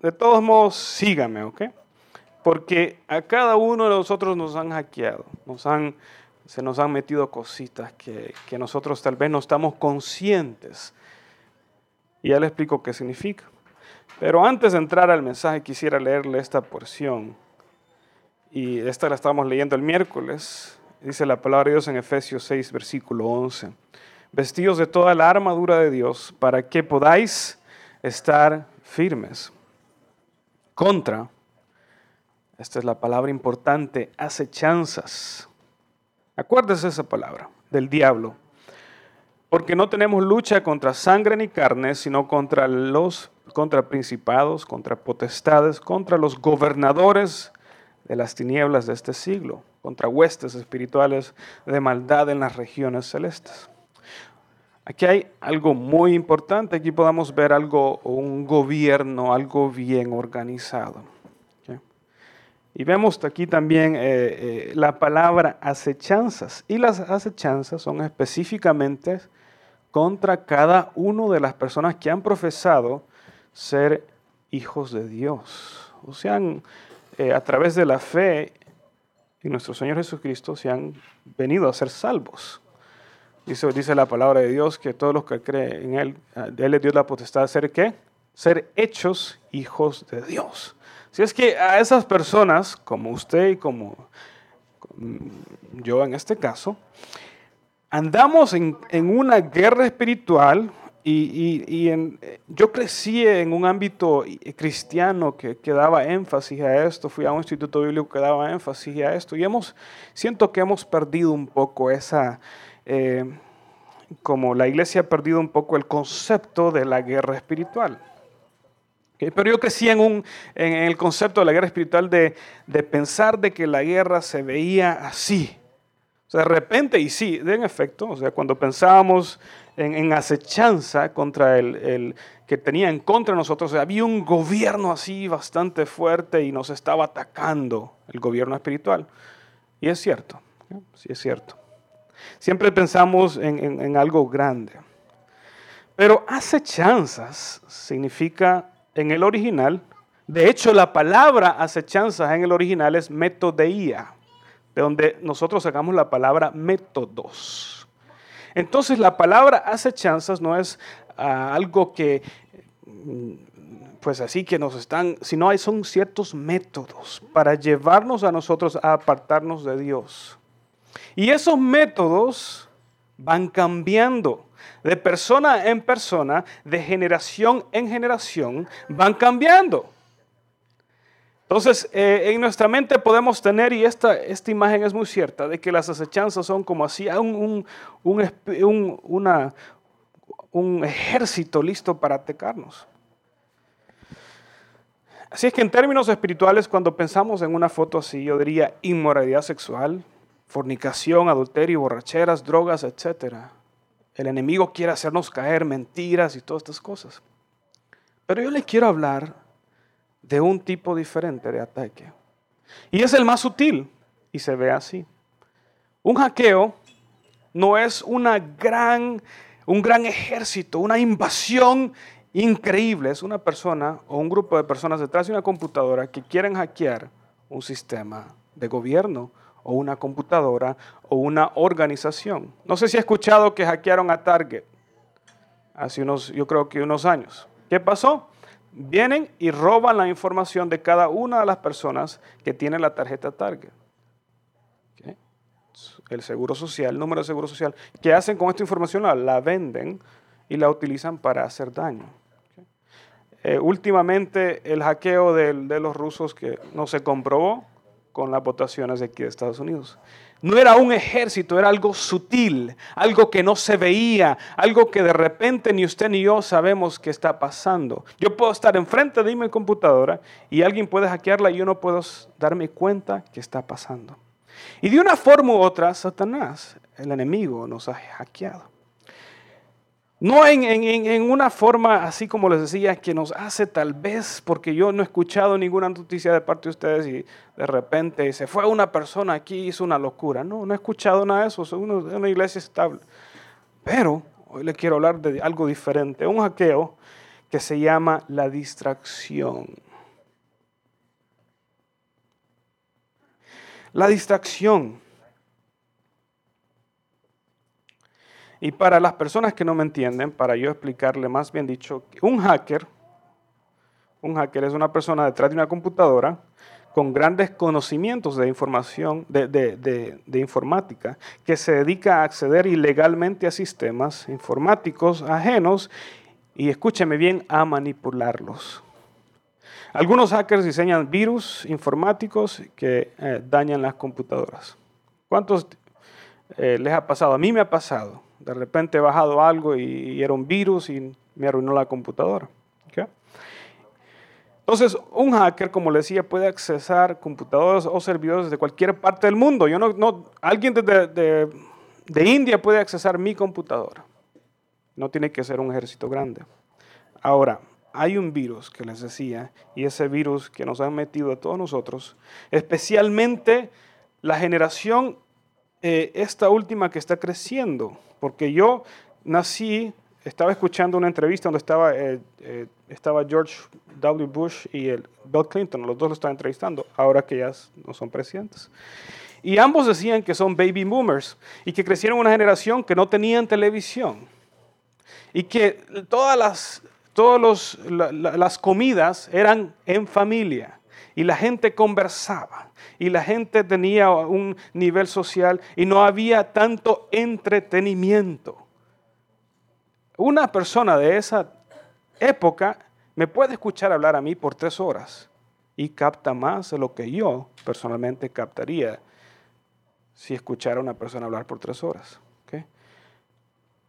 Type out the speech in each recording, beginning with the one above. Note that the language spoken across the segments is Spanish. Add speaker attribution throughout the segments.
Speaker 1: de todos modos, sígame, ¿ok? Porque a cada uno de nosotros nos han hackeado, nos han, se nos han metido cositas que, que nosotros tal vez no estamos conscientes. Y ya le explico qué significa. Pero antes de entrar al mensaje, quisiera leerle esta porción. Y esta la estamos leyendo el miércoles. Dice la palabra de Dios en Efesios 6, versículo 11. Vestidos de toda la armadura de Dios para que podáis estar firmes contra, esta es la palabra importante, acechanzas. Acuérdese esa palabra, del diablo. Porque no tenemos lucha contra sangre ni carne, sino contra los contra principados, contra potestades, contra los gobernadores de las tinieblas de este siglo, contra huestes espirituales de maldad en las regiones celestes. Aquí hay algo muy importante, aquí podemos ver algo, un gobierno, algo bien organizado. Y vemos aquí también eh, eh, la palabra acechanzas. Y las acechanzas son específicamente contra cada uno de las personas que han profesado ser hijos de Dios. O sea, eh, a través de la fe en nuestro Señor Jesucristo se han venido a ser salvos. Dice, la palabra de Dios que todos los que creen en Él, Él le dio la potestad de ser qué? Ser hechos hijos de Dios. Si es que a esas personas, como usted y como yo en este caso, andamos en, en una guerra espiritual y, en, yo crecí en un ámbito cristiano que, que, daba énfasis a esto, fui a un instituto bíblico que daba énfasis a esto y hemos, siento que hemos perdido un poco esa, eh, como la iglesia ha perdido un poco el concepto de la guerra espiritual. Pero yo crecí en, un, en el concepto de la guerra espiritual de, de pensar de que la guerra se veía así. O sea, de repente, y sí, en efecto, o sea, cuando pensábamos en, acechanza contra el, el, que tenía en contra de nosotros, había un gobierno así bastante fuerte y nos estaba atacando el gobierno espiritual. Y es cierto, sí es cierto. Siempre pensamos en, algo grande. Pero acechanzas significa en el original, de hecho la palabra acechanzas en el original es metodeía, de donde nosotros sacamos la palabra métodos. Entonces la palabra acechanzas no es ah, algo que mm, pues así que nos están, sino hay son ciertos métodos para llevarnos a nosotros a apartarnos de Dios. Y esos métodos van cambiando. De persona en persona, de generación en generación, van cambiando. Entonces, eh, en nuestra mente podemos tener, y esta, esta imagen es muy cierta, de que las acechanzas son como así un, un, un ejército listo para atacarnos. Así es que en términos espirituales, cuando pensamos en una foto así, yo diría inmoralidad sexual, fornicación, adulterio, borracheras, drogas, etc. El enemigo quiere hacernos caer mentiras y todas estas cosas. Pero yo le quiero hablar de un tipo diferente de ataque. Y es el más sutil y se ve así. Un hackeo no es una gran, un gran ejército, una invasión increíble. Es una persona o un grupo de personas detrás de una computadora que quieren hackear un sistema de gobierno o una computadora o una organización. No sé si ha escuchado que hackearon a Target hace unos, yo creo que unos años. ¿Qué pasó? Vienen y roban la información de cada una de las personas que tienen la tarjeta Target. El seguro social, el número de seguro social. ¿Qué hacen con esta información? La, venden y la utilizan para hacer daño. Eh, últimamente el hackeo de los rusos que no se comprobó, con las votaciones de aquí de Estados Unidos. No era un ejército, era algo sutil, algo que no se veía, algo que de repente ni usted ni yo sabemos qué está pasando. Yo puedo estar enfrente de mi computadora y alguien puede hackearla y yo no puedo darme cuenta qué está pasando. Y de una forma u otra, Satanás, el enemigo, nos ha hackeado. No en, en, en, una forma así como les decía, que nos hace tal vez, porque yo no he escuchado ninguna noticia de parte de ustedes y de repente se fue una persona aquí y hizo una locura. No, no he escuchado nada de eso, es una, una iglesia estable. Pero hoy les quiero hablar de algo diferente, un hackeo que se llama la distracción. La distracción Y para las personas que no me entienden, para yo explicarle más bien dicho, un hacker, un hacker es una persona detrás de una computadora con grandes conocimientos de información, de, informática, que se dedica a acceder ilegalmente a sistemas informáticos ajenos y, escúcheme bien, a manipularlos. Algunos hackers diseñan virus informáticos que eh, dañan las computadoras. ¿Cuántos eh, les ha pasado? A mí me ha pasado. De repente he bajado algo y, era un virus y me arruinó la computadora. Entonces, un hacker, como le decía, puede accesar computadoras o servidores de cualquier parte del mundo. Yo no, alguien de, India puede accesar mi computadora. No tiene que ser un ejército grande. Ahora, hay un virus que les decía, y ese virus que nos han metido a todos nosotros, especialmente la generación, eh, esta última que está creciendo, porque yo nací estaba escuchando una entrevista donde estaba, eh, eh, estaba George W. Bush y el Bill Clinton, los dos lo estaban entrevistando, ahora que ya no son presidentes. Y ambos decían que son baby boomers y que crecieron una generación que no tenían televisión y que todas las, todos las comidas eran en familia y la gente conversaba y la gente tenía un nivel social y no había tanto entretenimiento una persona de esa época me puede escuchar hablar a mí por tres horas y capta más de lo que yo personalmente captaría si escuchara a una persona hablar por tres horas.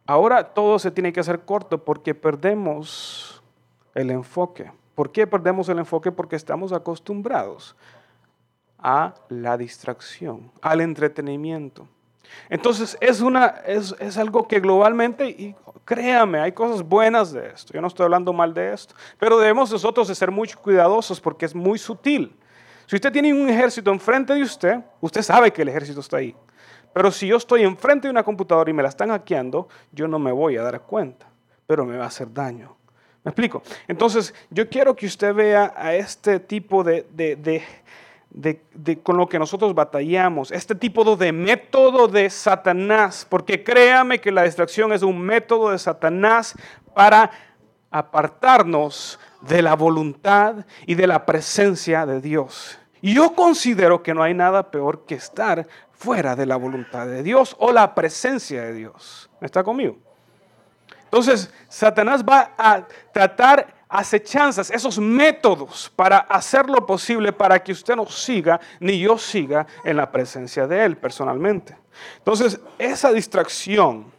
Speaker 1: Ahora todo se tiene que hacer corto porque perdemos el enfoque. ¿Por qué perdemos el enfoque? Porque estamos acostumbrados a la distracción, al entretenimiento. Entonces es, una, es, es, algo que globalmente, y créame, hay cosas buenas de esto, yo no estoy hablando mal de esto, pero debemos nosotros de ser muy cuidadosos porque es muy sutil. Si usted tiene un ejército enfrente de usted, usted sabe que el ejército está ahí. Pero si yo estoy enfrente de una computadora y me la están hackeando, yo no me voy a dar cuenta, pero me va a hacer daño. ¿Me explico? Entonces, yo quiero que usted vea a este tipo de, de, de de, con lo que nosotros batallamos, este tipo de método de Satanás, porque créame que la distracción es un método de Satanás para apartarnos de la voluntad y de la presencia de Dios. Y yo considero que no hay nada peor que estar fuera de la voluntad de Dios o la presencia de Dios. ¿Está conmigo? Entonces, Satanás va a tratar acechanzas, esos métodos para hacer lo posible para que usted no siga ni yo siga en la presencia de Él personalmente. Entonces, esa distracción,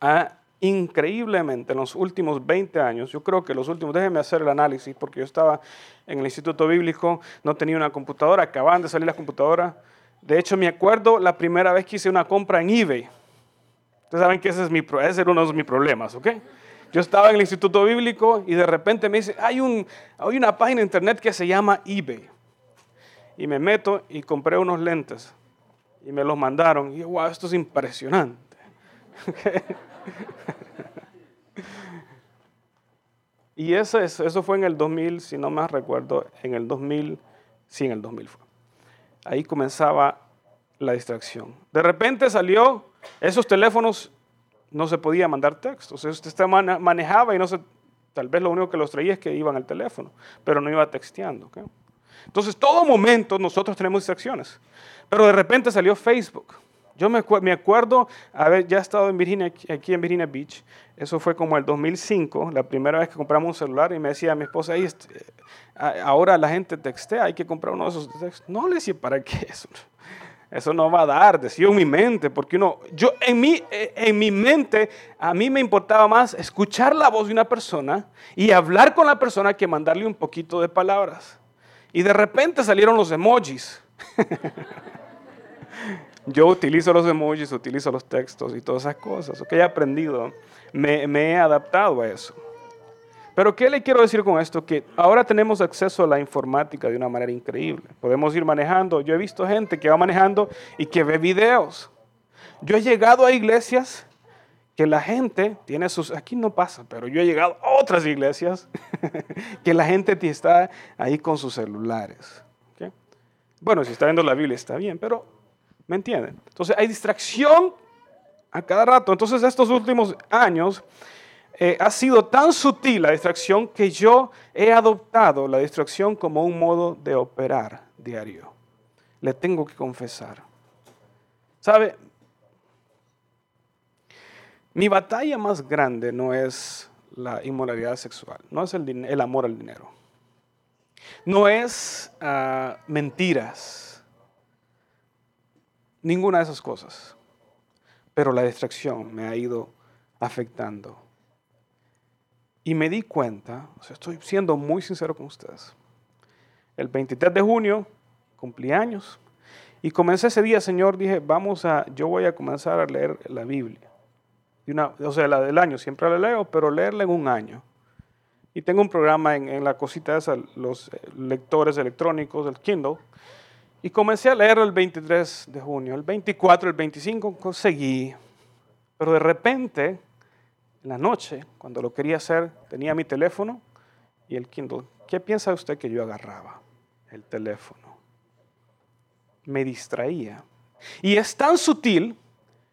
Speaker 1: ah, increíblemente en los últimos 20 años, yo creo que los últimos, déjenme hacer el análisis, porque yo estaba en el Instituto Bíblico, no tenía una computadora, acababan de salir la computadora. De hecho, me acuerdo la primera vez que hice una compra en eBay. Ustedes saben que ese, es mi, ese era uno de mis problemas, ¿ok? Yo estaba en el Instituto Bíblico y de repente me dice, hay, un, hay una página de internet que se llama eBay. Y me meto y compré unos lentes. Y me los mandaron. Y yo, wow, esto es impresionante. y eso, eso fue en el 2000, si no más recuerdo, en el 2000, sí, en el 2000 fue. Ahí comenzaba la distracción. De repente salió esos teléfonos no se podía mandar textos. Usted manejaba y no se, tal vez lo único que los traía es que iban al teléfono, pero no iba texteando. Entonces, todo momento nosotros tenemos distracciones. Pero de repente salió Facebook. Yo me, acuerdo haber ya estado en Virginia, aquí en Virginia Beach. Eso fue como el 2005, la primera vez que compramos un celular y me decía mi esposa, este, ahora la gente textea, hay que comprar uno de esos textos. No le decía, ¿para qué eso? Eso no va a dar, decía mi mente, porque uno, yo en mi, en mi mente, a mí me importaba más escuchar la voz de una persona y hablar con la persona que mandarle un poquito de palabras. Y de repente salieron los emojis. yo utilizo los emojis, utilizo los textos y todas esas cosas. que he aprendido, me, me he adaptado a eso. Pero ¿qué le quiero decir con esto? Que ahora tenemos acceso a la informática de una manera increíble. Podemos ir manejando. Yo he visto gente que va manejando y que ve videos. Yo he llegado a iglesias que la gente tiene sus, aquí no pasa, pero yo he llegado a otras iglesias que la gente está ahí con sus celulares. Bueno, si está viendo la Biblia está bien, pero ¿me entienden? Entonces hay distracción a cada rato. Entonces estos últimos años eh, ha sido tan sutil la distracción que yo he adoptado la distracción como un modo de operar diario. Le tengo que confesar. ¿Sabe? Mi batalla más grande no es la inmoralidad sexual, no es el, amor al dinero, no es ah, mentiras, ninguna de esas cosas, pero la distracción me ha ido afectando. Y me di cuenta, estoy siendo muy sincero con ustedes, el 23 de junio cumplí años y comencé ese día, Señor, dije, vamos a, yo voy a comenzar a leer la Biblia. Una, o sea, la del año, siempre la leo, pero leerla en un año. Y tengo un programa en, la cosita esa, los eh, lectores electrónicos, el Kindle. Y comencé a leerlo el 23 de junio. El 24, el 25 conseguí. Pero de repente, en la noche, cuando lo quería hacer, tenía mi teléfono y el Kindle. ¿Qué piensa usted que yo agarraba? El teléfono. Me distraía. Y es tan sutil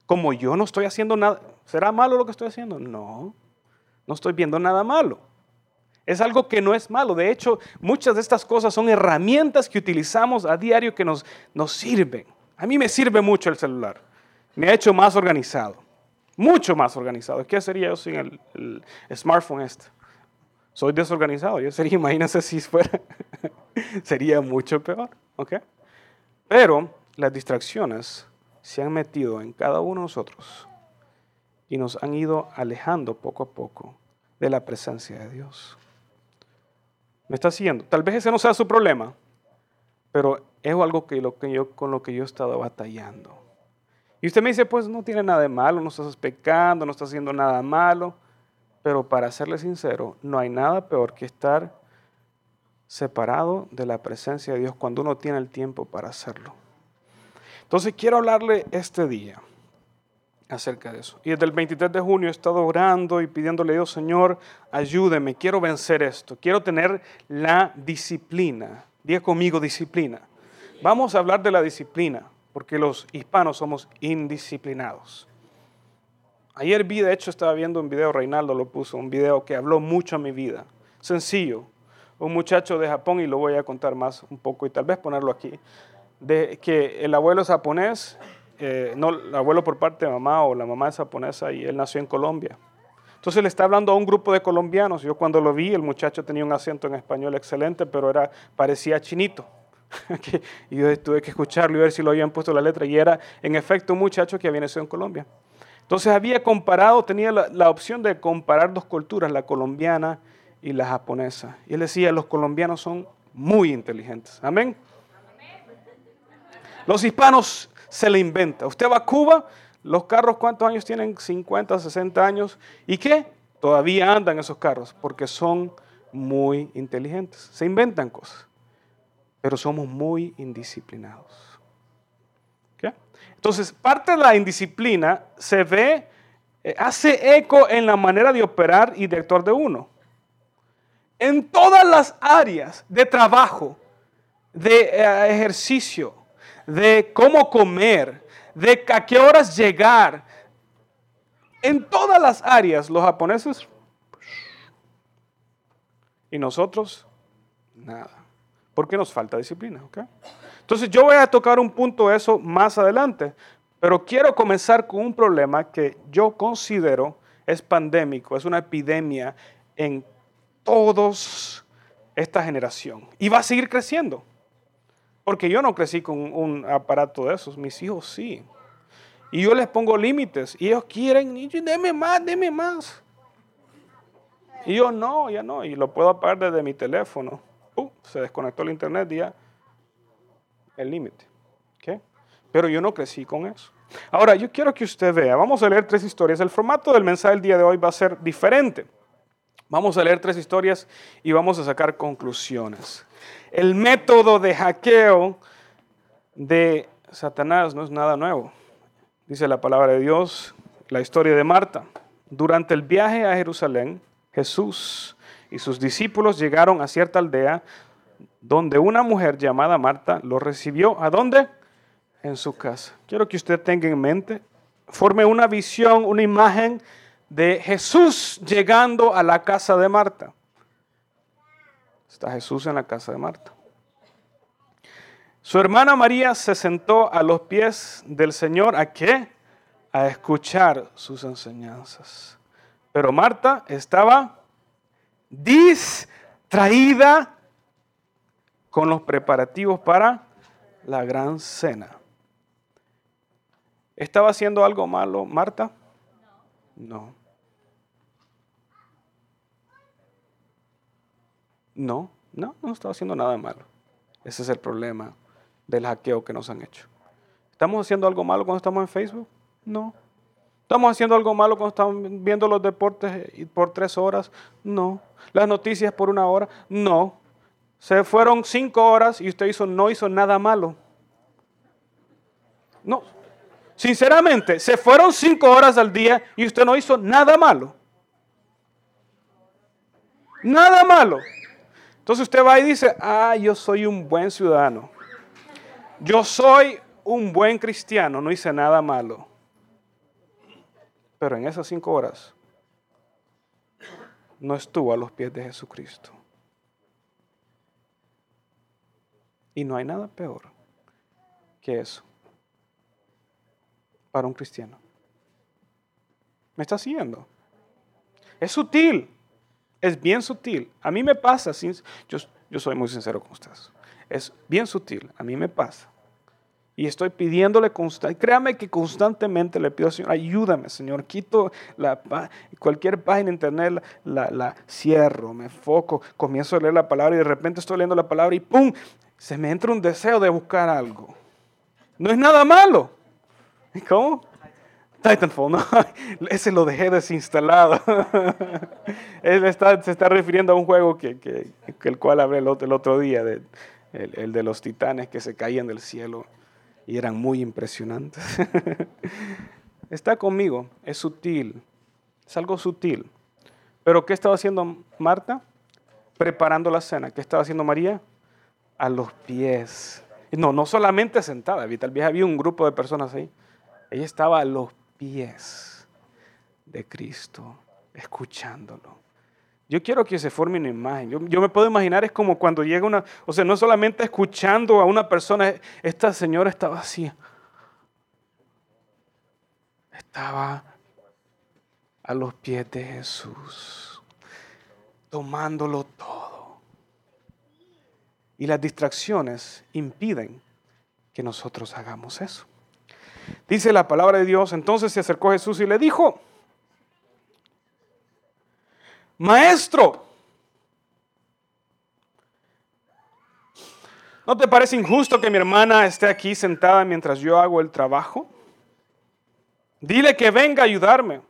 Speaker 1: como yo no estoy haciendo nada. ¿Será malo lo que estoy haciendo? No, no estoy viendo nada malo. Es algo que no es malo. De hecho, muchas de estas cosas son herramientas que utilizamos a diario que nos, nos sirven. A mí me sirve mucho el celular. Me ha hecho más organizado. Mucho más organizado. ¿Qué sería yo sin el, smartphone este? Soy desorganizado. Yo sería, imagínense si fuera, sería mucho peor. ¿Ok? Pero las distracciones se han metido en cada uno de nosotros y nos han ido alejando poco a poco de la presencia de Dios. ¿Me está siguiendo? Tal vez ese no sea su problema, pero es algo que, lo que yo, con lo que yo he estado batallando. Y usted me dice, pues no tiene nada de malo, no estás pecando, no estás haciendo nada malo, pero para serle sincero, no hay nada peor que estar separado de la presencia de Dios cuando uno tiene el tiempo para hacerlo. Entonces quiero hablarle este día acerca de eso. Y desde el 23 de junio he estado orando y pidiéndole a Dios, Señor, ayúdeme, quiero vencer esto, quiero tener la disciplina. Diga conmigo disciplina. Vamos a hablar de la disciplina, porque los hispanos somos indisciplinados. Ayer vi, de hecho estaba viendo un video, Reinaldo lo puso, un video que habló mucho a mi vida. Sencillo. Un muchacho de Japón, y lo voy a contar más un poco y tal vez ponerlo aquí, de que el abuelo es japonés eh, no, el abuelo por parte de mamá o la mamá es japonesa y él nació en Colombia. Entonces le está hablando a un grupo de colombianos. Yo cuando lo vi, el muchacho tenía un acento en español excelente, pero era, parecía chinito. y yo tuve que escucharlo y ver si lo habían puesto la letra. Y era, en efecto, un muchacho que había nacido en Colombia. Entonces había comparado, tenía la, opción de comparar dos culturas, la colombiana y la japonesa. Y él decía, los colombianos son muy inteligentes. Amén. Los hispanos se le inventa. Usted va a Cuba, los carros cuántos años tienen? 50, 60 años. ¿Y qué? Todavía andan esos carros porque son muy inteligentes. Se inventan cosas, pero somos muy indisciplinados. Entonces, parte de la indisciplina se ve, eh, hace eco en la manera de operar y de actuar de uno. En todas las áreas de trabajo, de eh, ejercicio, de cómo comer, de a qué horas llegar. En todas las áreas, los japoneses y nosotros, nada. Porque nos falta disciplina. Entonces yo voy a tocar un punto de eso más adelante, pero quiero comenzar con un problema que yo considero es pandémico, es una epidemia en todos esta generación y va a seguir creciendo. Porque yo no crecí con un aparato de esos, mis hijos sí. Y yo les pongo límites y ellos quieren, deme más, deme más. Y yo no, ya no, y lo puedo apagar desde mi teléfono. Uh, se desconectó el internet ya el límite. Pero yo no crecí con eso. Ahora, yo quiero que usted vea, vamos a leer tres historias. El formato del mensaje del día de hoy va a ser diferente. Vamos a leer tres historias y vamos a sacar conclusiones. El método de hackeo de Satanás no es nada nuevo. Dice la palabra de Dios, la historia de Marta. Durante el viaje a Jerusalén, Jesús y sus discípulos llegaron a cierta aldea donde una mujer llamada Marta lo recibió. ¿A dónde? En su casa. Quiero que usted tenga en mente, forme una visión, una imagen de Jesús llegando a la casa de Marta. Está Jesús en la casa de Marta. Su hermana María se sentó a los pies del Señor. ¿A qué? A escuchar sus enseñanzas. Pero Marta estaba distraída con los preparativos para la gran cena. ¿Estaba haciendo algo malo Marta? No. No, no, no estaba haciendo nada malo. Ese es el problema del hackeo que nos han hecho. ¿Estamos haciendo algo malo cuando estamos en Facebook? No. ¿Estamos haciendo algo malo cuando estamos viendo los deportes por tres horas? No. ¿Las noticias por una hora? No. Se fueron cinco horas y usted hizo, no hizo nada malo. No. Sinceramente, se fueron cinco horas al día y usted no hizo nada malo. Nada malo. Entonces usted va y dice, ah, yo soy un buen ciudadano. Yo soy un buen cristiano, no hice nada malo. Pero en esas cinco horas no estuvo a los pies de Jesucristo. Y no hay nada peor que eso para un cristiano. ¿Me está siguiendo? Es sutil, es bien sutil. A mí me pasa, yo, yo soy muy sincero con ustedes. Es bien sutil, a mí me pasa y estoy pidiéndole constantemente, créame que constantemente le pido al Señor, ayúdame Señor, quito la, cualquier página internet, la, la, cierro, me enfoco, comienzo a leer la palabra y de repente estoy leyendo la palabra y ¡pum! Se me entra un deseo de buscar algo. No es nada malo. ¿Cómo? Titanfall, no, ese lo dejé desinstalado. Él está, se está refiriendo a un juego que, que, el cual hablé el otro, el otro día, de, el, el de los titanes que se caían del cielo y eran muy impresionantes. Está conmigo, es sutil, es algo sutil. Pero ¿qué estaba haciendo Marta? Preparando la cena. ¿Qué estaba haciendo María? A los pies. No, no solamente sentada, tal vez había un grupo de personas ahí. Ella estaba a los pies de Cristo, escuchándolo. Yo quiero que se forme una imagen. Yo, me puedo imaginar, es como cuando llega una, o sea, no solamente escuchando a una persona, esta señora estaba así. Estaba a los pies de Jesús, tomándolo todo. Y las distracciones impiden que nosotros hagamos eso. Dice la palabra de Dios, entonces se acercó Jesús y le dijo, maestro. ¿No te parece injusto que mi hermana esté aquí sentada mientras yo hago el trabajo? Dile que venga a ayudarme.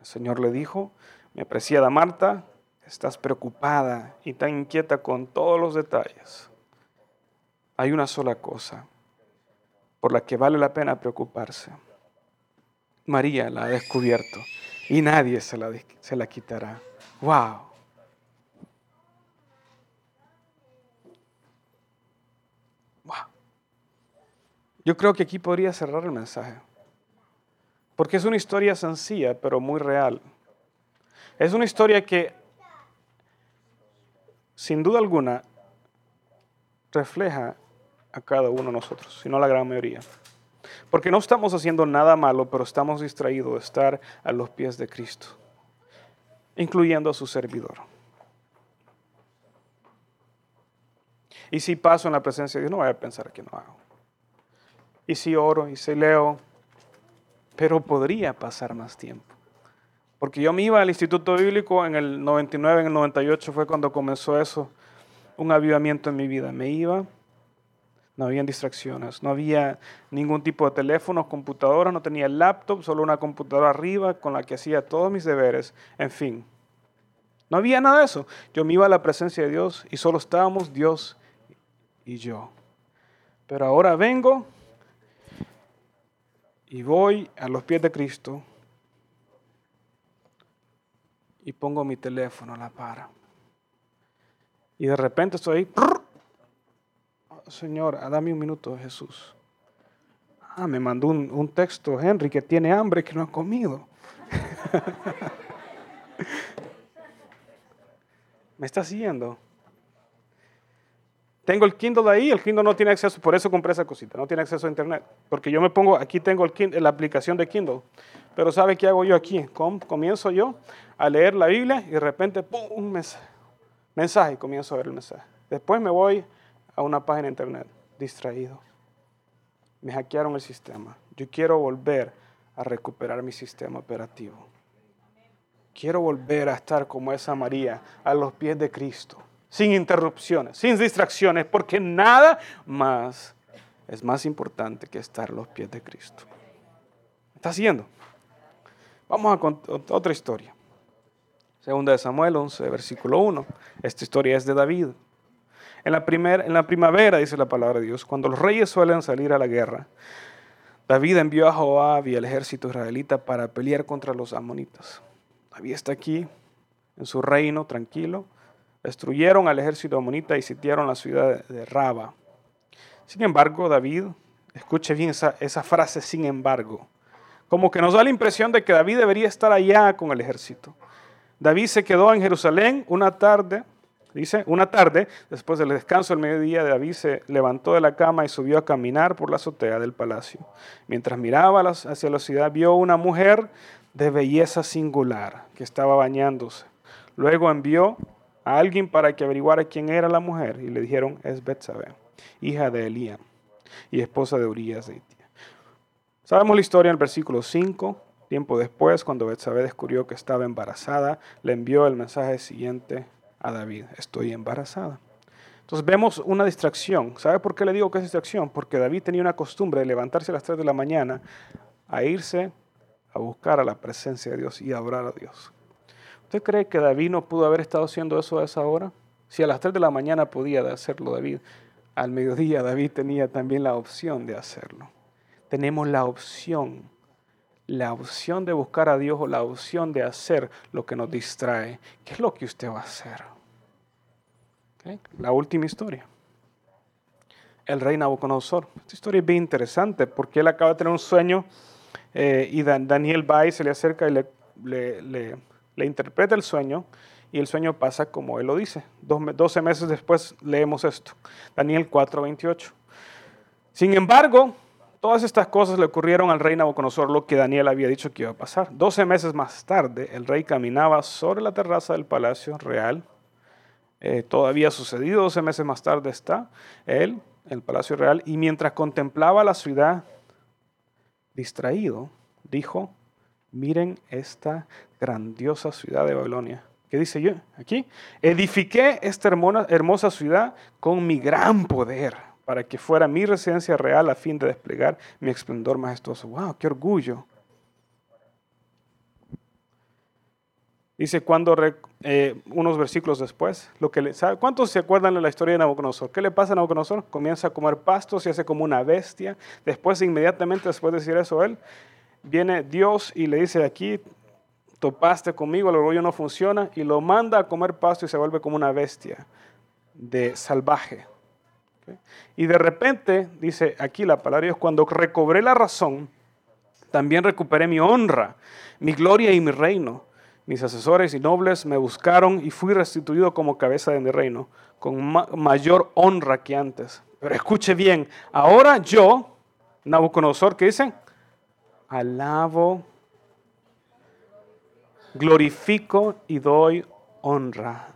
Speaker 1: El Señor le dijo, mi apreciada Marta, estás preocupada y tan inquieta con todos los detalles. Hay una sola cosa por la que vale la pena preocuparse. María la ha descubierto y nadie se la, se la quitará. Wow. Wow. Yo creo que aquí podría cerrar el mensaje. Porque es una historia sencilla, pero muy real. Es una historia que, sin duda alguna, refleja a cada uno de nosotros, si no la gran mayoría. Porque no estamos haciendo nada malo, pero estamos distraídos de estar a los pies de Cristo incluyendo a su servidor. Y si paso en la presencia de Dios, no voy a pensar que no hago. Y si oro y si leo, pero podría pasar más tiempo. Porque yo me iba al Instituto Bíblico en el 99, en el 98 fue cuando comenzó eso, un avivamiento en mi vida. Me iba, no había distracciones, no había ningún tipo de teléfono, computadora, no tenía laptop, solo una computadora arriba con la que hacía todos mis deberes, en fin. No había nada de eso. Yo me iba a la presencia de Dios y solo estábamos Dios y yo. Pero ahora vengo y voy a los pies de Cristo y pongo mi teléfono a la para. Y de repente estoy ahí Señor, dame un minuto, Jesús. Ah, me mandó un, un texto, Henry, que tiene hambre, que no ha comido. ¿Me está siguiendo? Tengo el Kindle ahí, el Kindle no tiene acceso, por eso compré esa cosita, no tiene acceso a internet. Porque yo me pongo, aquí tengo el la aplicación de Kindle. Pero ¿sabe qué hago yo aquí? comienzo yo a leer la Biblia y de repente, ¡pum! un mensaje, mensaje comienzo a ver el mensaje. Después me voy a una página de internet, distraído. Me hackearon el sistema. Yo quiero volver a recuperar mi sistema operativo. Quiero volver a estar como esa María, a los pies de Cristo, sin interrupciones, sin distracciones, porque nada más es más importante que estar a los pies de Cristo. ¿Está haciendo? Vamos a contar otra historia. Segunda de Samuel 11, versículo 1. Esta historia es de David. En la, en la primavera, dice la palabra de Dios, cuando los reyes suelen salir a la guerra, David envió a Joab y al ejército israelita para pelear contra los amonitas. David está aquí, en su reino, tranquilo. Destruyeron al ejército amonita y sitiaron la ciudad de Raba. Sin embargo, David, escuche bien esa, esa frase, sin embargo, como que nos da la impresión de que David debería estar allá con el ejército. David se quedó en Jerusalén una tarde, dice, una tarde, después del descanso del mediodía, David se levantó de la cama y subió a caminar por la azotea del palacio. Mientras miraba hacia la ciudad, vio una mujer de belleza singular que estaba bañándose. Luego envió a alguien para que averiguara quién era la mujer y le dijeron, es Betsabé, hija de Elías y esposa de Urias de Itia. Sabemos la historia en el versículo 5. Tiempo después, cuando Betsabé descubrió que estaba embarazada, le envió el mensaje siguiente a David, estoy embarazada. Entonces vemos una distracción. ¿Sabe por qué le digo que es distracción? Porque David tenía una costumbre de levantarse a las 3 de la mañana a irse a buscar a la presencia de Dios y a adorar a Dios. ¿Usted cree que David no pudo haber estado haciendo eso a esa hora? Si a las 3 de la mañana podía hacerlo David, al mediodía David tenía también la opción de hacerlo. Tenemos la opción, la opción de buscar a Dios o la opción de hacer lo que nos distrae. ¿Qué es lo que usted va a hacer? La última historia. El rey Nabucodonosor. Esta historia es bien interesante porque él acaba de tener un sueño eh, y Daniel va y se le acerca y le, interpreta el sueño y el sueño pasa como él lo dice. 12 meses después leemos esto. Daniel 4:28. Sin embargo, todas estas cosas le ocurrieron al rey Nabucodonosor, lo que Daniel había dicho que iba a pasar. 12 meses más tarde, el rey caminaba sobre la terraza del palacio real. Eh, todavía sucedido, 12 meses más tarde está él, el palacio real, y mientras contemplaba la ciudad distraído, dijo, miren esta grandiosa ciudad de Babilonia. ¿Qué dice yo aquí? Edifiqué esta hermosa ciudad con mi gran poder para que fuera mi residencia real a fin de desplegar mi esplendor majestuoso. ¡Wow! ¡Qué orgullo! Dice cuando, eh, unos versículos después, lo que ¿cuántos se acuerdan de la historia de Nabucodonosor? ¿Qué le pasa a Nabucodonosor? Comienza a comer pasto, se hace como una bestia. Después, inmediatamente después de decir eso, él, viene Dios y le dice aquí, topaste conmigo, el orgullo no funciona, y lo manda a comer pasto y se vuelve como una bestia de salvaje. Y de repente, dice aquí la palabra de Dios, cuando recobré la razón, también recuperé mi honra, mi gloria y mi reino mis asesores y nobles me buscaron y fui restituido como cabeza de mi reino, con mayor honra que antes. Pero escuche bien, ahora yo, Nabucodonosor, ¿qué dicen? Alabo, glorifico y doy honra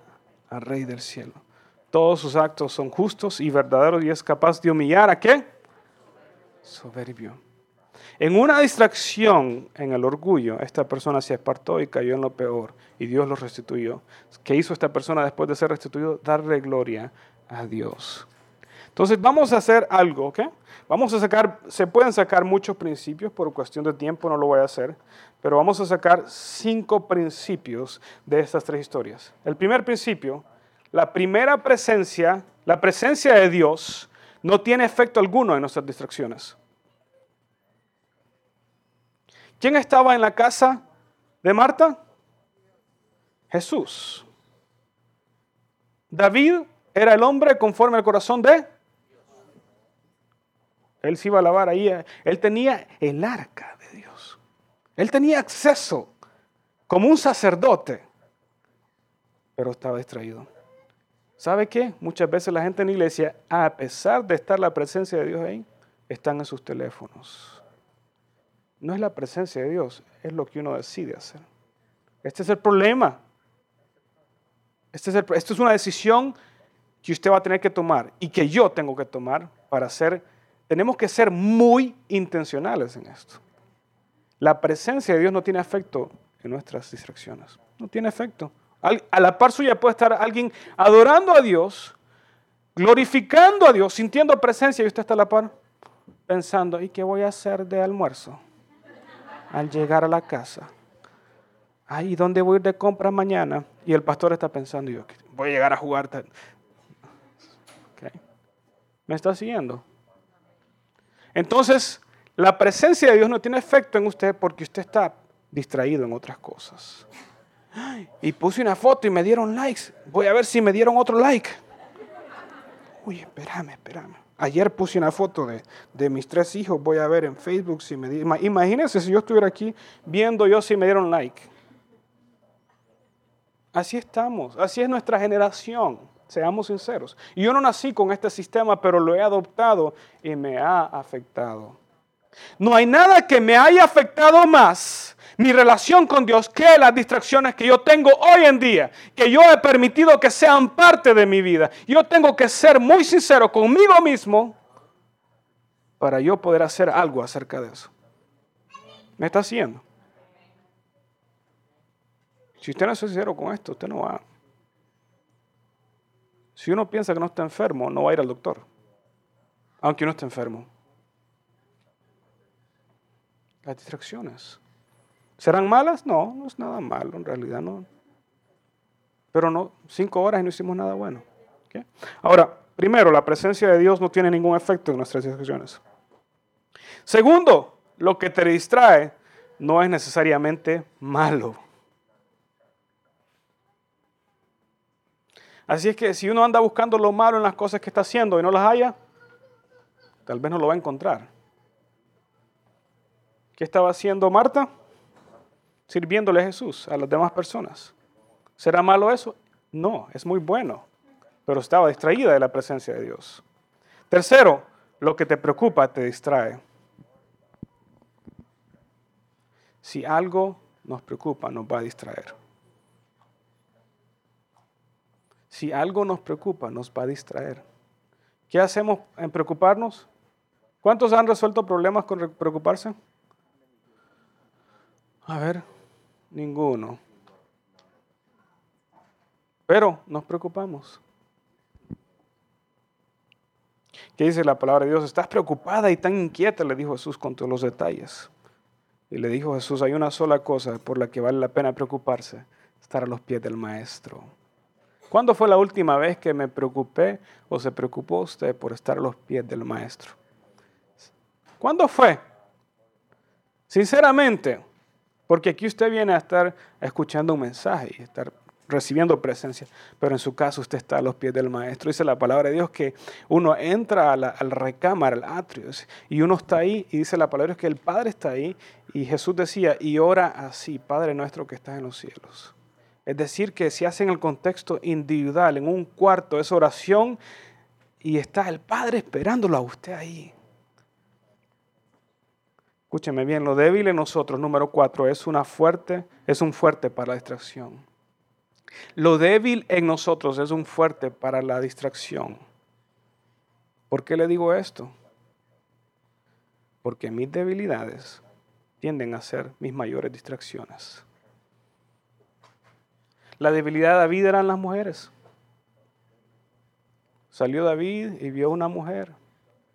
Speaker 1: al Rey del cielo. Todos sus actos son justos y verdaderos y es capaz de humillar a qué? Soberbio. En una distracción en el orgullo, esta persona se apartó y cayó en lo peor y Dios lo restituyó. ¿Qué hizo esta persona después de ser restituido? Darle gloria a Dios. Entonces vamos a hacer algo, ¿ok? Vamos a sacar, se pueden sacar muchos principios, por cuestión de tiempo no lo voy a hacer, pero vamos a sacar cinco principios de estas tres historias. El primer principio, la primera presencia, la presencia de Dios no tiene efecto alguno en nuestras distracciones. ¿Quién estaba en la casa de Marta? Jesús. David era el hombre conforme al corazón de Él se iba a lavar ahí. Él tenía el arca de Dios. Él tenía acceso como un sacerdote, pero estaba distraído. ¿Sabe qué? Muchas veces la gente en la iglesia, a pesar de estar la presencia de Dios ahí, están en sus teléfonos. No es la presencia de Dios, es lo que uno decide hacer. Este es el problema. Este es esto es una decisión que usted va a tener que tomar y que yo tengo que tomar para ser, tenemos que ser muy intencionales en esto. La presencia de Dios no tiene efecto en nuestras distracciones. No tiene efecto. A la par suya puede estar alguien adorando a Dios, glorificando a Dios, sintiendo presencia y usted está a la par pensando, ¿y qué voy a hacer de almuerzo al llegar a la casa? Ay, ¿dónde voy a ir de compras mañana? Y el pastor está pensando, yo voy a llegar a jugar. ¿Me está siguiendo? Entonces, la presencia de Dios no tiene efecto en usted porque usted está distraído en otras cosas. Y puse una foto y me dieron likes. Voy a ver si me dieron otro like. Uy, espérame, espérame. Ayer puse una foto de, mis tres hijos. Voy a ver en Facebook si me dieron. Imagínense si yo estuviera aquí viendo yo si me dieron like. Así estamos. Así es nuestra generación. Seamos sinceros. Yo no nací con este sistema, pero lo he adoptado y me ha afectado. No hay nada que me haya afectado más mi relación con Dios que las distracciones que yo tengo hoy en día, que yo he permitido que sean parte de mi vida. Yo tengo que ser muy sincero conmigo mismo para yo poder hacer algo acerca de eso. ¿Me está haciendo? Si usted no es sincero con esto, usted no va. Si uno piensa que no está enfermo, no va a ir al doctor, aunque uno esté enfermo. Las distracciones. ¿Serán malas? No, no es nada malo, en realidad no. Pero no, cinco horas y no hicimos nada bueno. Ahora, primero, la presencia de Dios no tiene ningún efecto en nuestras distracciones. Segundo, lo que te distrae no es necesariamente malo. Así es que si uno anda buscando lo malo en las cosas que está haciendo y no las haya, tal vez no lo va a encontrar. ¿Qué estaba haciendo Marta? Sirviéndole a Jesús, a las demás personas. ¿Será malo eso? No, es muy bueno, pero estaba distraída de la presencia de Dios. Tercero, lo que te preocupa te distrae. Si algo nos preocupa, nos va a distraer. Si algo nos preocupa, nos va a distraer. ¿Qué hacemos en preocuparnos? ¿Cuántos han resuelto problemas con preocuparse? A ver, ninguno. Pero nos preocupamos. ¿Qué dice la palabra de Dios? Estás preocupada y tan inquieta, le dijo Jesús con todos los detalles. Y le dijo Jesús, hay una sola cosa por la que vale la pena preocuparse, estar a los pies del Maestro. ¿Cuándo fue la última vez que me preocupé o se preocupó usted por estar a los pies del Maestro? ¿Cuándo fue? Sinceramente, porque aquí usted viene a estar escuchando un mensaje y estar recibiendo presencia, pero en su caso usted está a los pies del maestro. Dice la palabra de Dios que uno entra a la, recámara, al atrio, y uno está ahí, y dice la palabra de Dios que el Padre está ahí, y Jesús decía, y ora así, Padre nuestro que estás en los cielos. Es decir, que se hace en el contexto individual, en un cuarto, es oración, y está el Padre esperándolo a usted ahí. Escúcheme bien, lo débil en nosotros, número cuatro, es una fuerte, es un fuerte para la distracción. Lo débil en nosotros es un fuerte para la distracción. ¿Por qué le digo esto? Porque mis debilidades tienden a ser mis mayores distracciones. La debilidad de David eran las mujeres. Salió David y vio una mujer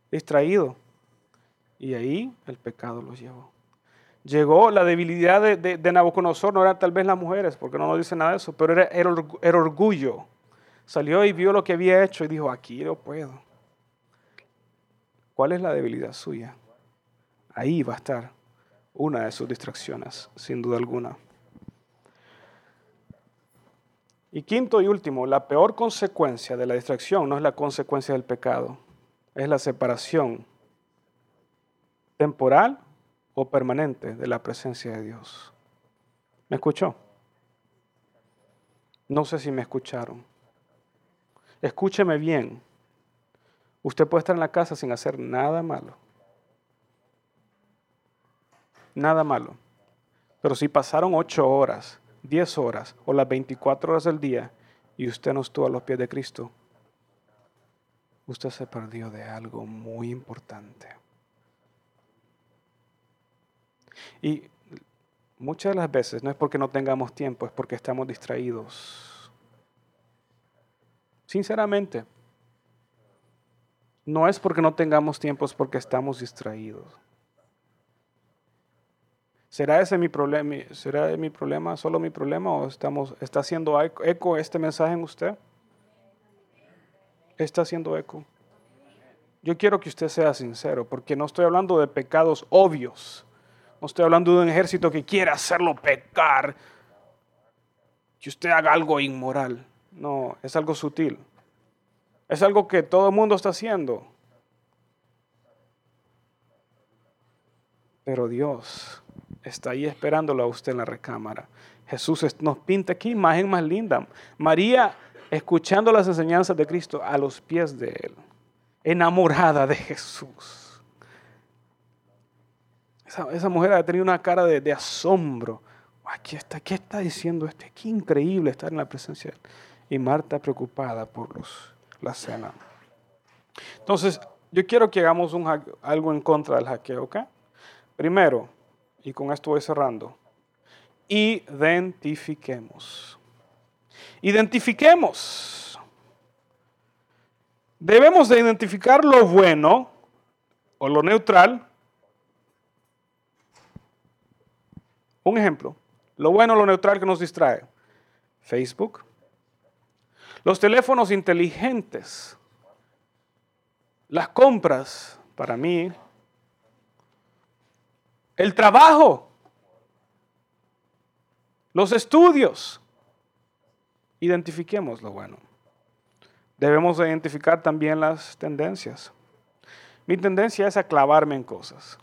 Speaker 1: distraído y ahí el pecado los llevó. Llegó la debilidad de, Nabucodonosor, no eran tal vez las mujeres, porque no nos dice nada de eso, pero era, era, orgullo. Salió y vio lo que había hecho y dijo, aquí lo puedo. ¿Cuál es la debilidad suya? Ahí va a estar una de sus distracciones, sin duda alguna. Y quinto y último, la peor consecuencia de la distracción no es la consecuencia del pecado, es la separación temporal o permanente de la presencia de Dios. ¿Me escuchó? No sé si me escucharon. Escúcheme bien. Usted puede estar en la casa sin hacer nada malo. Nada malo. Pero si pasaron ocho horas, diez horas o las 24 horas del día y usted no estuvo a los pies de Cristo, usted se perdió de algo muy importante. Y muchas de las veces no es porque no tengamos tiempo, es porque estamos distraídos. Sinceramente, no es porque no tengamos tiempo, es porque estamos distraídos. ¿Será ese mi problema? ¿Será mi problema solo mi problema o estamos, está haciendo eco este mensaje en usted? Está haciendo eco. Yo quiero que usted sea sincero, porque no estoy hablando de pecados obvios. No estoy hablando de un ejército que quiere hacerlo pecar, que usted haga algo inmoral. No, es algo sutil. Es algo que todo el mundo está haciendo. Pero Dios está ahí esperándolo a usted en la recámara. Jesús nos pinta aquí imagen más linda. María escuchando las enseñanzas de Cristo a los pies de Él, enamorada de Jesús. Esa, mujer ha tenido una cara de, asombro. Aquí está, ¿qué está diciendo este? Qué increíble estar en la presencia. Y Marta preocupada por los, la cena. Entonces, yo quiero que hagamos un, algo en contra del hackeo, ¿ok? Primero, y con esto voy cerrando, identifiquemos. Identifiquemos. Debemos de identificar lo bueno o lo neutral. Un ejemplo, lo bueno lo neutral que nos distrae. Facebook. Los teléfonos inteligentes. Las compras, para mí, el trabajo, los estudios. Identifiquemos lo bueno. Debemos identificar también las tendencias. Mi tendencia es a clavarme en cosas.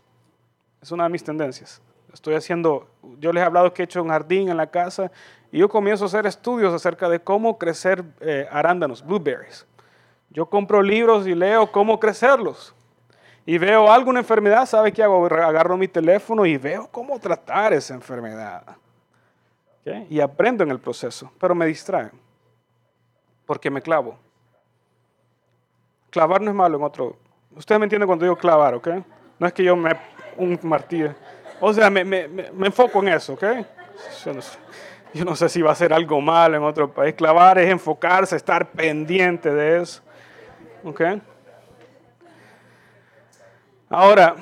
Speaker 1: Es una de mis tendencias. Estoy haciendo, yo les he hablado que he hecho un jardín en la casa y yo comienzo a hacer estudios acerca de cómo crecer eh, arándanos, blueberries. Yo compro libros y leo cómo crecerlos y veo alguna enfermedad, ¿sabe qué hago? Agarro mi teléfono y veo cómo tratar esa enfermedad. Y aprendo en el proceso, pero me distrae, porque me clavo. Clavar no es malo en otro. Usted me entiende cuando digo clavar, ¿ok? No es que yo me un martillo. O sea, me, me, me enfoco en eso, ¿ok? Yo no, sé, yo no sé si va a ser algo malo en otro país. Clavar es enfocarse, estar pendiente de eso. ¿Ok? Ahora,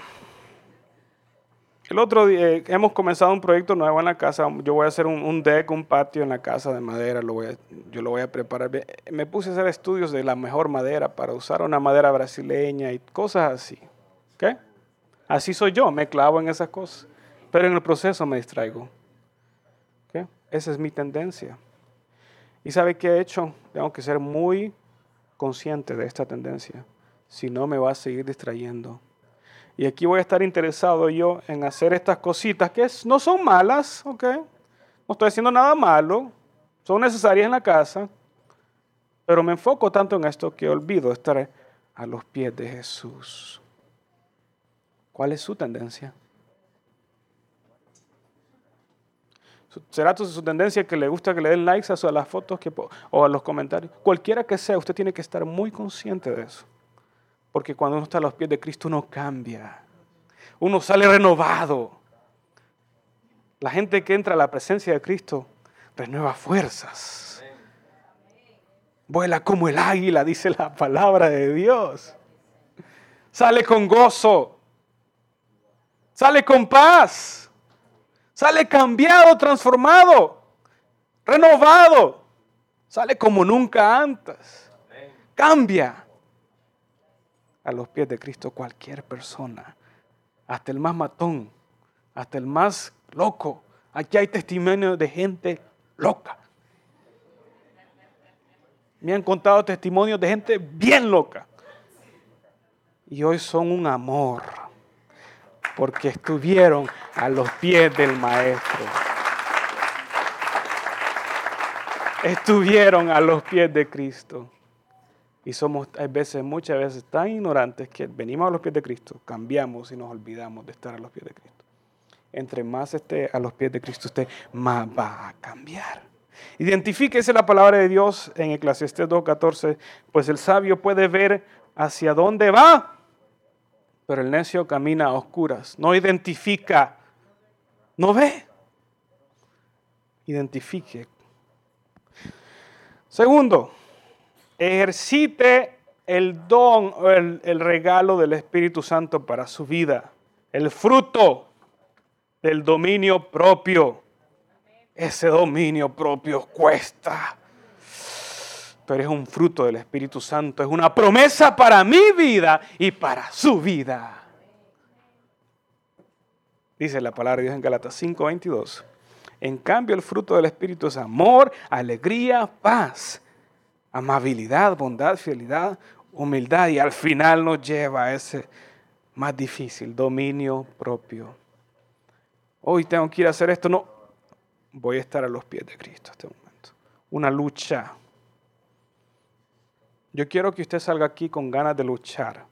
Speaker 1: el otro día eh, hemos comenzado un proyecto nuevo en la casa. Yo voy a hacer un, deck, un patio en la casa de madera. Lo voy yo lo voy a preparar. Me puse a hacer estudios de la mejor madera para usar una madera brasileña y cosas así. ¿Okay? Así soy yo, me clavo en esas cosas. Pero en el proceso me distraigo. Esa es mi tendencia. ¿Y sabe qué he hecho? Tengo que ser muy consciente de esta tendencia. Si no, me va a seguir distrayendo. Y aquí voy a estar interesado yo en hacer estas cositas que no son malas, ¿ok? No estoy haciendo nada malo, son necesarias en la casa, pero me enfoco tanto en esto que olvido estar a los pies de Jesús. ¿Cuál es su tendencia? ¿Será su tendencia que le gusta que le den likes a las fotos que, o a los comentarios? Cualquiera que sea, usted tiene que estar muy consciente de eso. Porque cuando uno está a los pies de Cristo uno cambia. Uno sale renovado. La gente que entra a la presencia de Cristo renueva fuerzas. Vuela como el águila, dice la palabra de Dios. Sale con gozo. Sale con paz. Sale cambiado, transformado, renovado. Sale como nunca antes. Cambia a los pies de Cristo cualquier persona, hasta el más matón, hasta el más loco. Aquí hay testimonios de gente loca. Me han contado testimonios de gente bien loca. Y hoy son un amor. Porque estuvieron a los pies del Maestro. Estuvieron a los pies de Cristo. Y somos, hay veces, muchas veces, tan ignorantes que venimos a los pies de Cristo, cambiamos y nos olvidamos de estar a los pies de Cristo. Entre más esté a los pies de Cristo usted, más va a cambiar. Identifíquese la palabra de Dios en Eclesiastés 2.14, pues el sabio puede ver hacia dónde va, pero el necio camina a oscuras. No identifica, no ve. Identifique. Segundo, ejercite el don o el, el, regalo del Espíritu Santo para su vida, el fruto del dominio propio. Ese dominio propio cuesta, pero es un fruto del Espíritu Santo, es una promesa para mi vida y para su vida. Dice la palabra de Dios en Galatas 5:22. En cambio, el fruto del Espíritu es amor, alegría, paz amabilidad, bondad, fidelidad, humildad y al final nos lleva a ese más difícil, dominio propio. Hoy tengo que ir a hacer esto, no, voy a estar a los pies de Cristo en este momento. Una lucha. Yo quiero que usted salga aquí con ganas de luchar.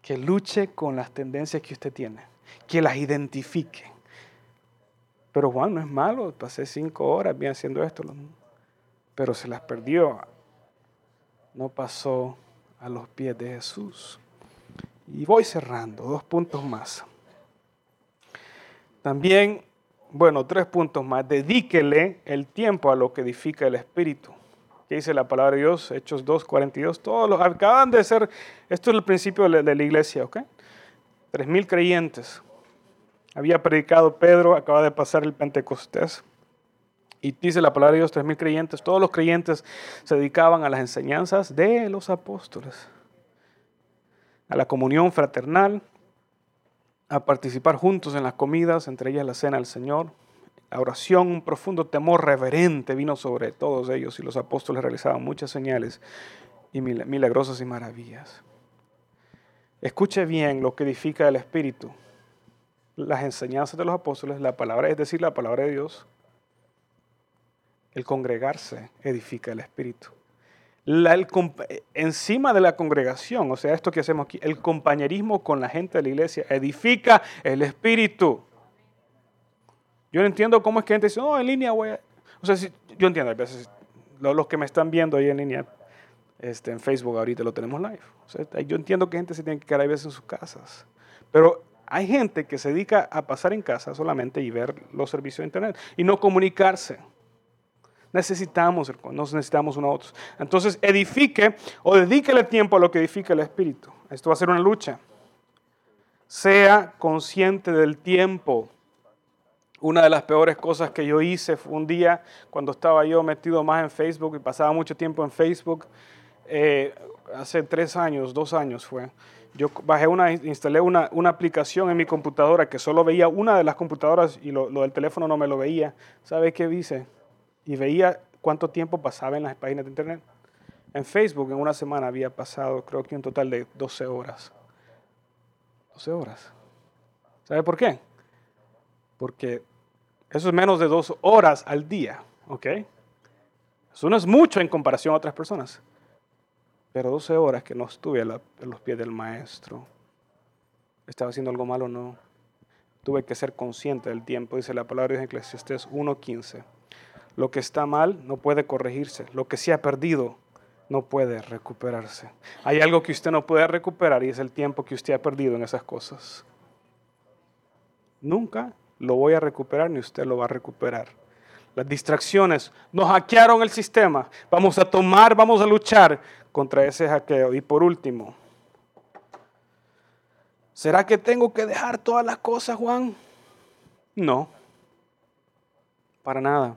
Speaker 1: Que luche con las tendencias que usted tiene, que las identifique. Pero Juan no es malo, pasé cinco horas bien haciendo esto pero se las perdió. No pasó a los pies de Jesús. Y voy cerrando, dos puntos más. También, bueno, tres puntos más. Dedíquele el tiempo a lo que edifica el Espíritu. ¿Qué dice la palabra de Dios? Hechos 2, 42. Todos los acaban de ser, esto es el principio de la iglesia, ¿ok? Tres mil creyentes. Había predicado Pedro, acaba de pasar el Pentecostés. Y dice la palabra de Dios, tres mil creyentes, todos los creyentes se dedicaban a las enseñanzas de los apóstoles, a la comunión fraternal, a participar juntos en las comidas, entre ellas la cena del Señor. La oración, un profundo temor reverente vino sobre todos ellos y los apóstoles realizaban muchas señales y milagrosas y maravillas. Escuche bien lo que edifica el Espíritu. Las enseñanzas de los apóstoles, la palabra, es decir, la palabra de Dios, el congregarse edifica el espíritu. encima de la congregación, o sea, esto que hacemos aquí, el compañerismo con la gente de la iglesia edifica el espíritu. Yo no entiendo cómo es que gente dice, no, en línea a... O sea, yo entiendo, a veces los que me están viendo ahí en línea, este, en Facebook ahorita lo tenemos live. O sea, yo entiendo que gente se tiene que quedar a veces en sus casas. Pero hay gente que se dedica a pasar en casa solamente y ver los servicios de internet y no comunicarse. Necesitamos, nos necesitamos unos a otros. Entonces, edifique o dedíquele tiempo a lo que edifica el Espíritu. Esto va a ser una lucha. Sea consciente del tiempo. Una de las peores cosas que yo hice fue un día cuando estaba yo metido más en Facebook y pasaba mucho tiempo en Facebook. Eh, hace tres años, dos años fue. Yo bajé una, instalé una, una, aplicación en mi computadora que solo veía una de las computadoras y lo, del teléfono no me lo veía. ¿Sabe qué hice? y veía cuánto tiempo pasaba en las páginas de internet. En Facebook en una semana había pasado creo que un total de 12 horas. 12 horas. ¿Sabe por qué? Porque eso es menos de dos horas al día, ¿ok? Eso no es mucho en comparación a otras personas. Pero 12 horas que no estuve a, los pies del maestro. ¿Estaba haciendo algo malo o no? Tuve que ser consciente del tiempo, dice la palabra de Eclesiastés 1.15. Lo que está mal no puede corregirse. Lo que se ha perdido no puede recuperarse. Hay algo que usted no puede recuperar y es el tiempo que usted ha perdido en esas cosas. Nunca lo voy a recuperar ni usted lo va a recuperar. Las distracciones nos hackearon el sistema. Vamos a tomar, vamos a luchar contra ese hackeo. Y por último, ¿será que tengo que dejar todas las cosas, Juan? No, para nada.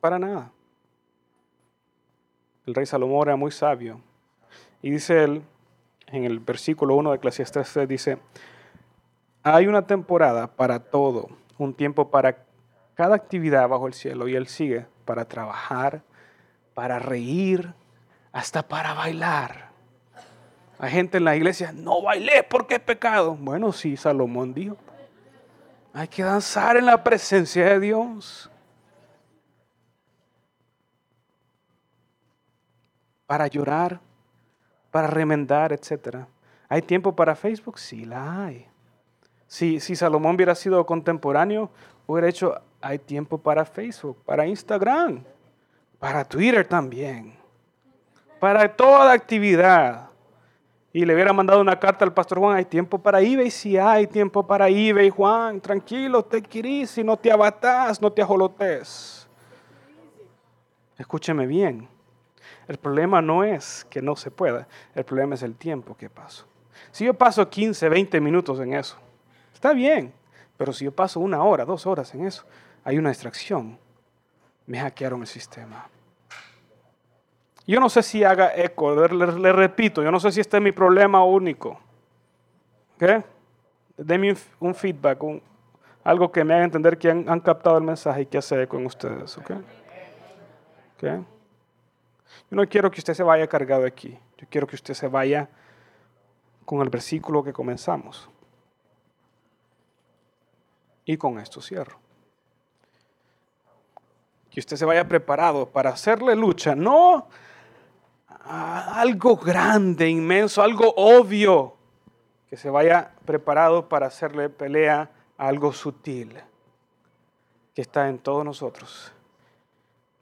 Speaker 1: Para nada. El rey Salomón era muy sabio. Y dice él, en el versículo 1 de Eclesiastes dice, hay una temporada para todo, un tiempo para cada actividad bajo el cielo. Y él sigue, para trabajar, para reír, hasta para bailar. Hay gente en la iglesia, no bailé porque es pecado. Bueno, sí, Salomón dijo. Hay que danzar en la presencia de Dios. Para llorar, para remendar, etc. ¿Hay tiempo para Facebook? Sí, la hay. Si, si Salomón hubiera sido contemporáneo, hubiera hecho, hay tiempo para Facebook, para Instagram, para Twitter también, para toda actividad. Y le hubiera mandado una carta al pastor Juan, hay tiempo para eBay, sí hay tiempo para eBay, Juan, tranquilo, te querís, y no te abatás, no te ajolotes. Escúcheme bien, el problema no es que no se pueda, el problema es el tiempo que paso. Si yo paso 15, 20 minutos en eso, Está bien, pero si yo paso una hora, dos horas en eso, hay una distracción. Me hackearon el sistema. Yo no sé si haga eco, le, repito, yo no sé si este es mi problema único. ¿Qué? Deme un, feedback, algo que me haga entender que han, captado el mensaje y que hace eco en ustedes. ¿ok? Yo no quiero que usted se vaya cargado aquí. Yo quiero que usted se vaya con el versículo que comenzamos. Y con esto cierro. Que usted se vaya preparado para hacerle lucha, no a algo grande, inmenso, algo obvio. Que se vaya preparado para hacerle pelea a algo sutil que está en todos nosotros.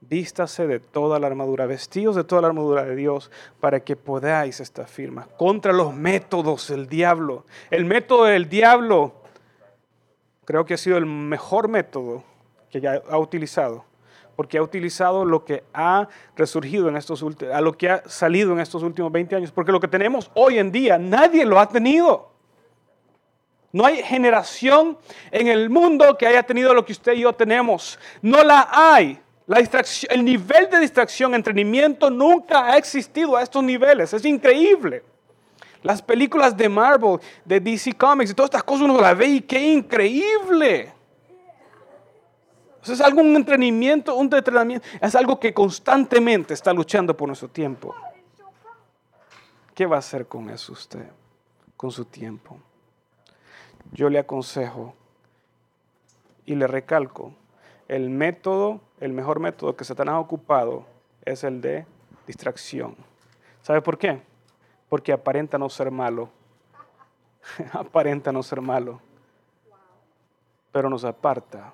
Speaker 1: Vístase de toda la armadura, vestidos de toda la armadura de Dios para que podáis estar firmes contra los métodos del diablo. El método del diablo creo que ha sido el mejor método que ya ha utilizado, porque ha utilizado lo que ha resurgido en estos últimos, a lo que ha salido en estos últimos 20 años, porque lo que tenemos hoy en día nadie lo ha tenido. No hay generación en el mundo que haya tenido lo que usted y yo tenemos. No la hay. La distracción, el nivel de distracción, entrenamiento nunca ha existido a estos niveles. Es increíble. Las películas de Marvel, de DC Comics y todas estas cosas uno las ve y qué increíble. es algo, un entrenamiento, un entrenamiento, es algo que constantemente está luchando por nuestro tiempo. ¿Qué va a hacer con eso usted, con su tiempo? Yo le aconsejo y le recalco, el método, el mejor método que Satanás ha ocupado es el de distracción. ¿Sabe por qué? Porque aparenta no ser malo. aparenta no ser malo. Pero nos aparta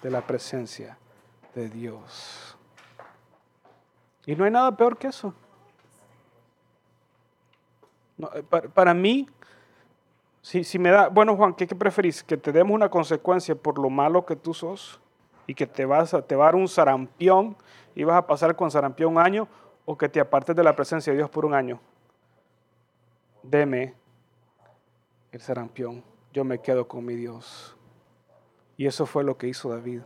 Speaker 1: de la presencia de Dios. Y no hay nada peor que eso. Eh, para, mí, si, si, me da, bueno Juan, ¿qué, preferís? ¿Que te demos una consecuencia por lo malo que tú sos y que te, vas a, te va a dar un sarampión y vas a pasar con sarampión un año o que te apartes de la presencia de Dios por un año? Deme el sarampión, yo me quedo con mi Dios. Y eso fue lo que hizo David.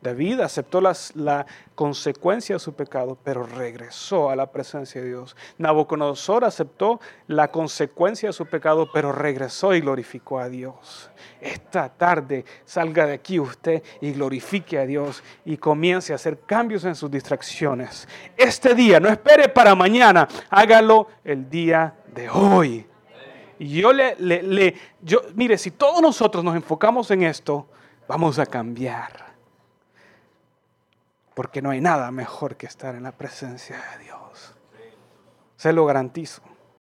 Speaker 1: David aceptó la consecuencia de su pecado, pero regresó a la presencia de Dios. Nabucodonosor aceptó la consecuencia de su pecado, pero regresó y glorificó a Dios. Esta tarde salga de aquí usted y glorifique a Dios y comience a hacer cambios en sus distracciones. Este día, no espere para mañana, hágalo el día de hoy. Y yo le, le, yo, mire, si todos nosotros nos enfocamos en esto, vamos a cambiar porque no hay nada mejor que estar en la presencia de Dios. Se lo garantizo.